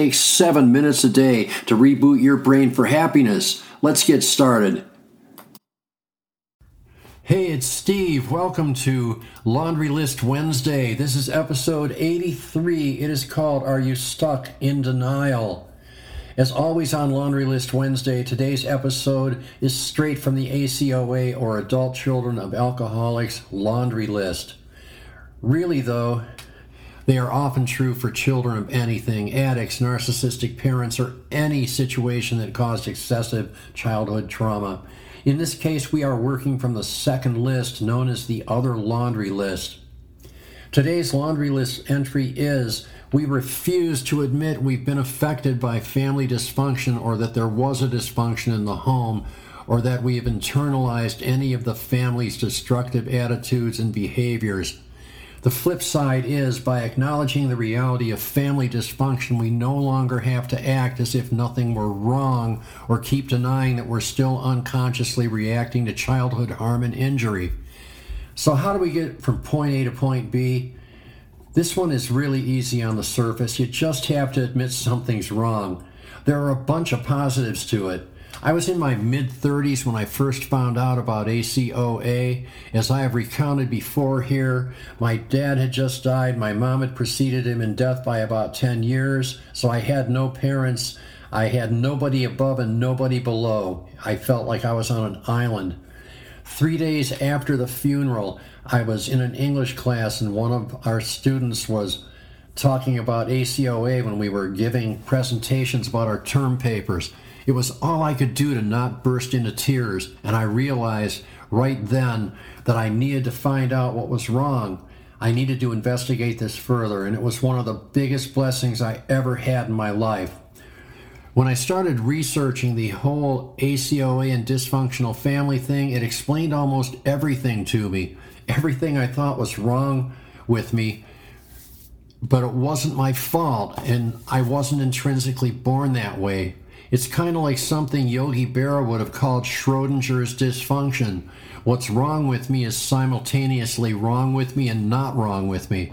takes seven minutes a day to reboot your brain for happiness. Let's get started. Hey, it's Steve. Welcome to Laundry List Wednesday. This is episode 83. It is called Are You Stuck in Denial? As always on Laundry List Wednesday, today's episode is straight from the ACOA or Adult Children of Alcoholics Laundry List. Really, though, they are often true for children of anything, addicts, narcissistic parents, or any situation that caused excessive childhood trauma. In this case, we are working from the second list known as the other laundry list. Today's laundry list entry is We refuse to admit we've been affected by family dysfunction or that there was a dysfunction in the home or that we have internalized any of the family's destructive attitudes and behaviors. The flip side is by acknowledging the reality of family dysfunction, we no longer have to act as if nothing were wrong or keep denying that we're still unconsciously reacting to childhood harm and injury. So, how do we get from point A to point B? This one is really easy on the surface. You just have to admit something's wrong. There are a bunch of positives to it. I was in my mid 30s when I first found out about ACOA. As I have recounted before here, my dad had just died. My mom had preceded him in death by about 10 years, so I had no parents. I had nobody above and nobody below. I felt like I was on an island. Three days after the funeral, I was in an English class, and one of our students was talking about ACOA when we were giving presentations about our term papers. It was all I could do to not burst into tears, and I realized right then that I needed to find out what was wrong. I needed to investigate this further, and it was one of the biggest blessings I ever had in my life. When I started researching the whole ACOA and dysfunctional family thing, it explained almost everything to me. Everything I thought was wrong with me, but it wasn't my fault, and I wasn't intrinsically born that way. It's kind of like something Yogi Berra would have called Schrodinger's dysfunction. What's wrong with me is simultaneously wrong with me and not wrong with me.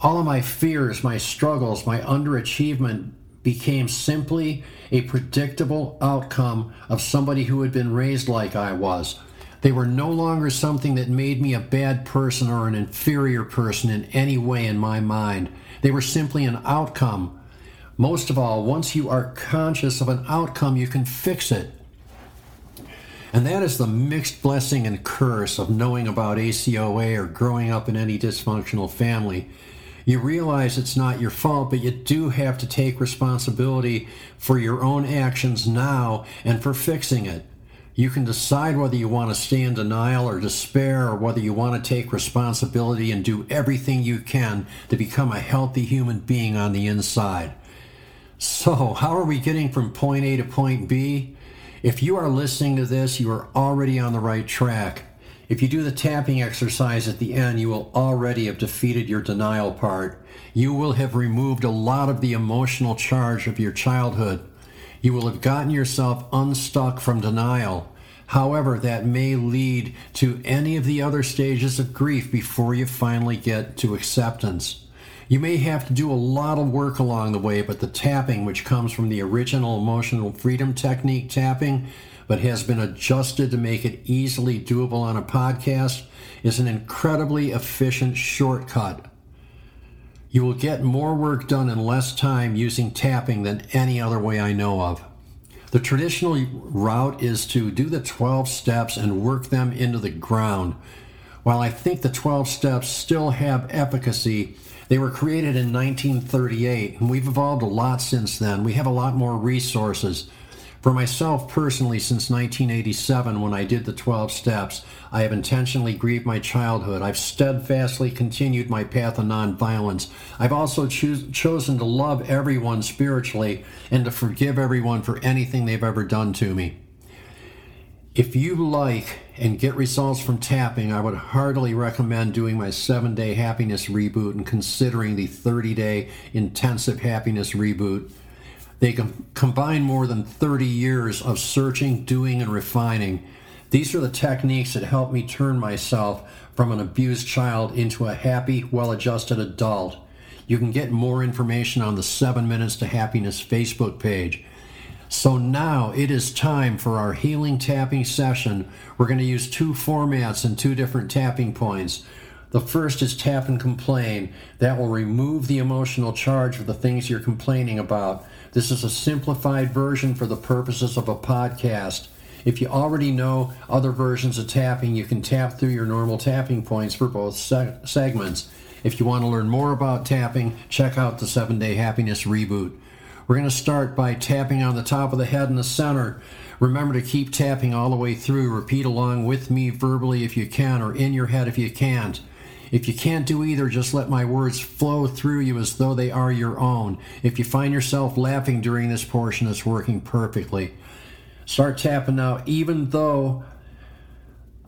All of my fears, my struggles, my underachievement became simply a predictable outcome of somebody who had been raised like I was. They were no longer something that made me a bad person or an inferior person in any way in my mind. They were simply an outcome most of all, once you are conscious of an outcome, you can fix it. And that is the mixed blessing and curse of knowing about ACOA or growing up in any dysfunctional family. You realize it's not your fault, but you do have to take responsibility for your own actions now and for fixing it. You can decide whether you want to stay in denial or despair, or whether you want to take responsibility and do everything you can to become a healthy human being on the inside. So, how are we getting from point A to point B? If you are listening to this, you are already on the right track. If you do the tapping exercise at the end, you will already have defeated your denial part. You will have removed a lot of the emotional charge of your childhood. You will have gotten yourself unstuck from denial. However, that may lead to any of the other stages of grief before you finally get to acceptance. You may have to do a lot of work along the way, but the tapping, which comes from the original emotional freedom technique tapping, but has been adjusted to make it easily doable on a podcast, is an incredibly efficient shortcut. You will get more work done in less time using tapping than any other way I know of. The traditional route is to do the 12 steps and work them into the ground. While I think the 12 steps still have efficacy, they were created in 1938, and we've evolved a lot since then. We have a lot more resources. For myself personally, since 1987, when I did the 12 steps, I have intentionally grieved my childhood. I've steadfastly continued my path of nonviolence. I've also choos- chosen to love everyone spiritually and to forgive everyone for anything they've ever done to me. If you like and get results from tapping, I would heartily recommend doing my seven day happiness reboot and considering the 30 day intensive happiness reboot. They com- combine more than 30 years of searching, doing, and refining. These are the techniques that helped me turn myself from an abused child into a happy, well adjusted adult. You can get more information on the 7 Minutes to Happiness Facebook page. So now it is time for our healing tapping session. We're going to use two formats and two different tapping points. The first is tap and complain. That will remove the emotional charge of the things you're complaining about. This is a simplified version for the purposes of a podcast. If you already know other versions of tapping, you can tap through your normal tapping points for both seg- segments. If you want to learn more about tapping, check out the 7 Day Happiness Reboot. We're going to start by tapping on the top of the head in the center. Remember to keep tapping all the way through. Repeat along with me verbally if you can, or in your head if you can't. If you can't do either, just let my words flow through you as though they are your own. If you find yourself laughing during this portion, it's working perfectly. Start tapping now, even though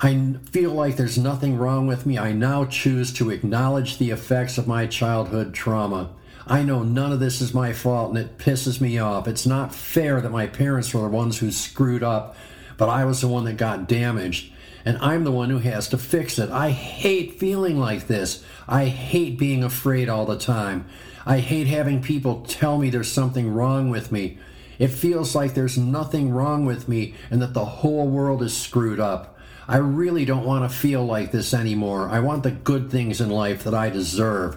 I feel like there's nothing wrong with me. I now choose to acknowledge the effects of my childhood trauma. I know none of this is my fault and it pisses me off. It's not fair that my parents were the ones who screwed up, but I was the one that got damaged and I'm the one who has to fix it. I hate feeling like this. I hate being afraid all the time. I hate having people tell me there's something wrong with me. It feels like there's nothing wrong with me and that the whole world is screwed up. I really don't want to feel like this anymore. I want the good things in life that I deserve.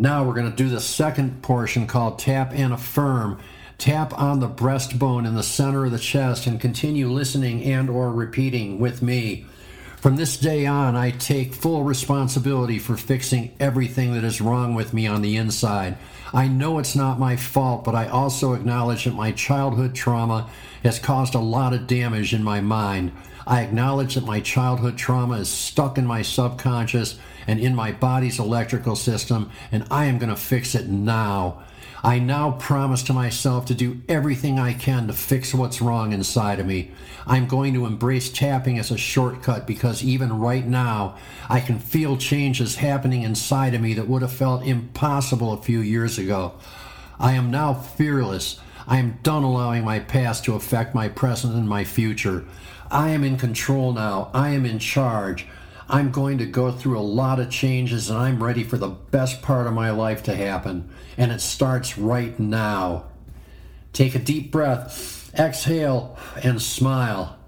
Now we're going to do the second portion called Tap and Affirm. Tap on the breastbone in the center of the chest and continue listening and or repeating with me. From this day on, I take full responsibility for fixing everything that is wrong with me on the inside. I know it's not my fault, but I also acknowledge that my childhood trauma has caused a lot of damage in my mind. I acknowledge that my childhood trauma is stuck in my subconscious and in my body's electrical system, and I am going to fix it now. I now promise to myself to do everything I can to fix what's wrong inside of me. I'm going to embrace tapping as a shortcut because even right now, I can feel changes happening inside of me that would have felt impossible a few years ago. I am now fearless. I am done allowing my past to affect my present and my future. I am in control now. I am in charge. I'm going to go through a lot of changes and I'm ready for the best part of my life to happen. And it starts right now. Take a deep breath, exhale, and smile.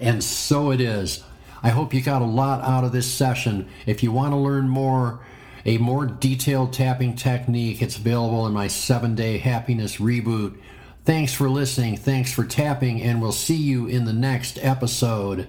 And so it is. I hope you got a lot out of this session. If you want to learn more, a more detailed tapping technique, it's available in my seven day happiness reboot. Thanks for listening. Thanks for tapping, and we'll see you in the next episode.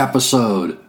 episode.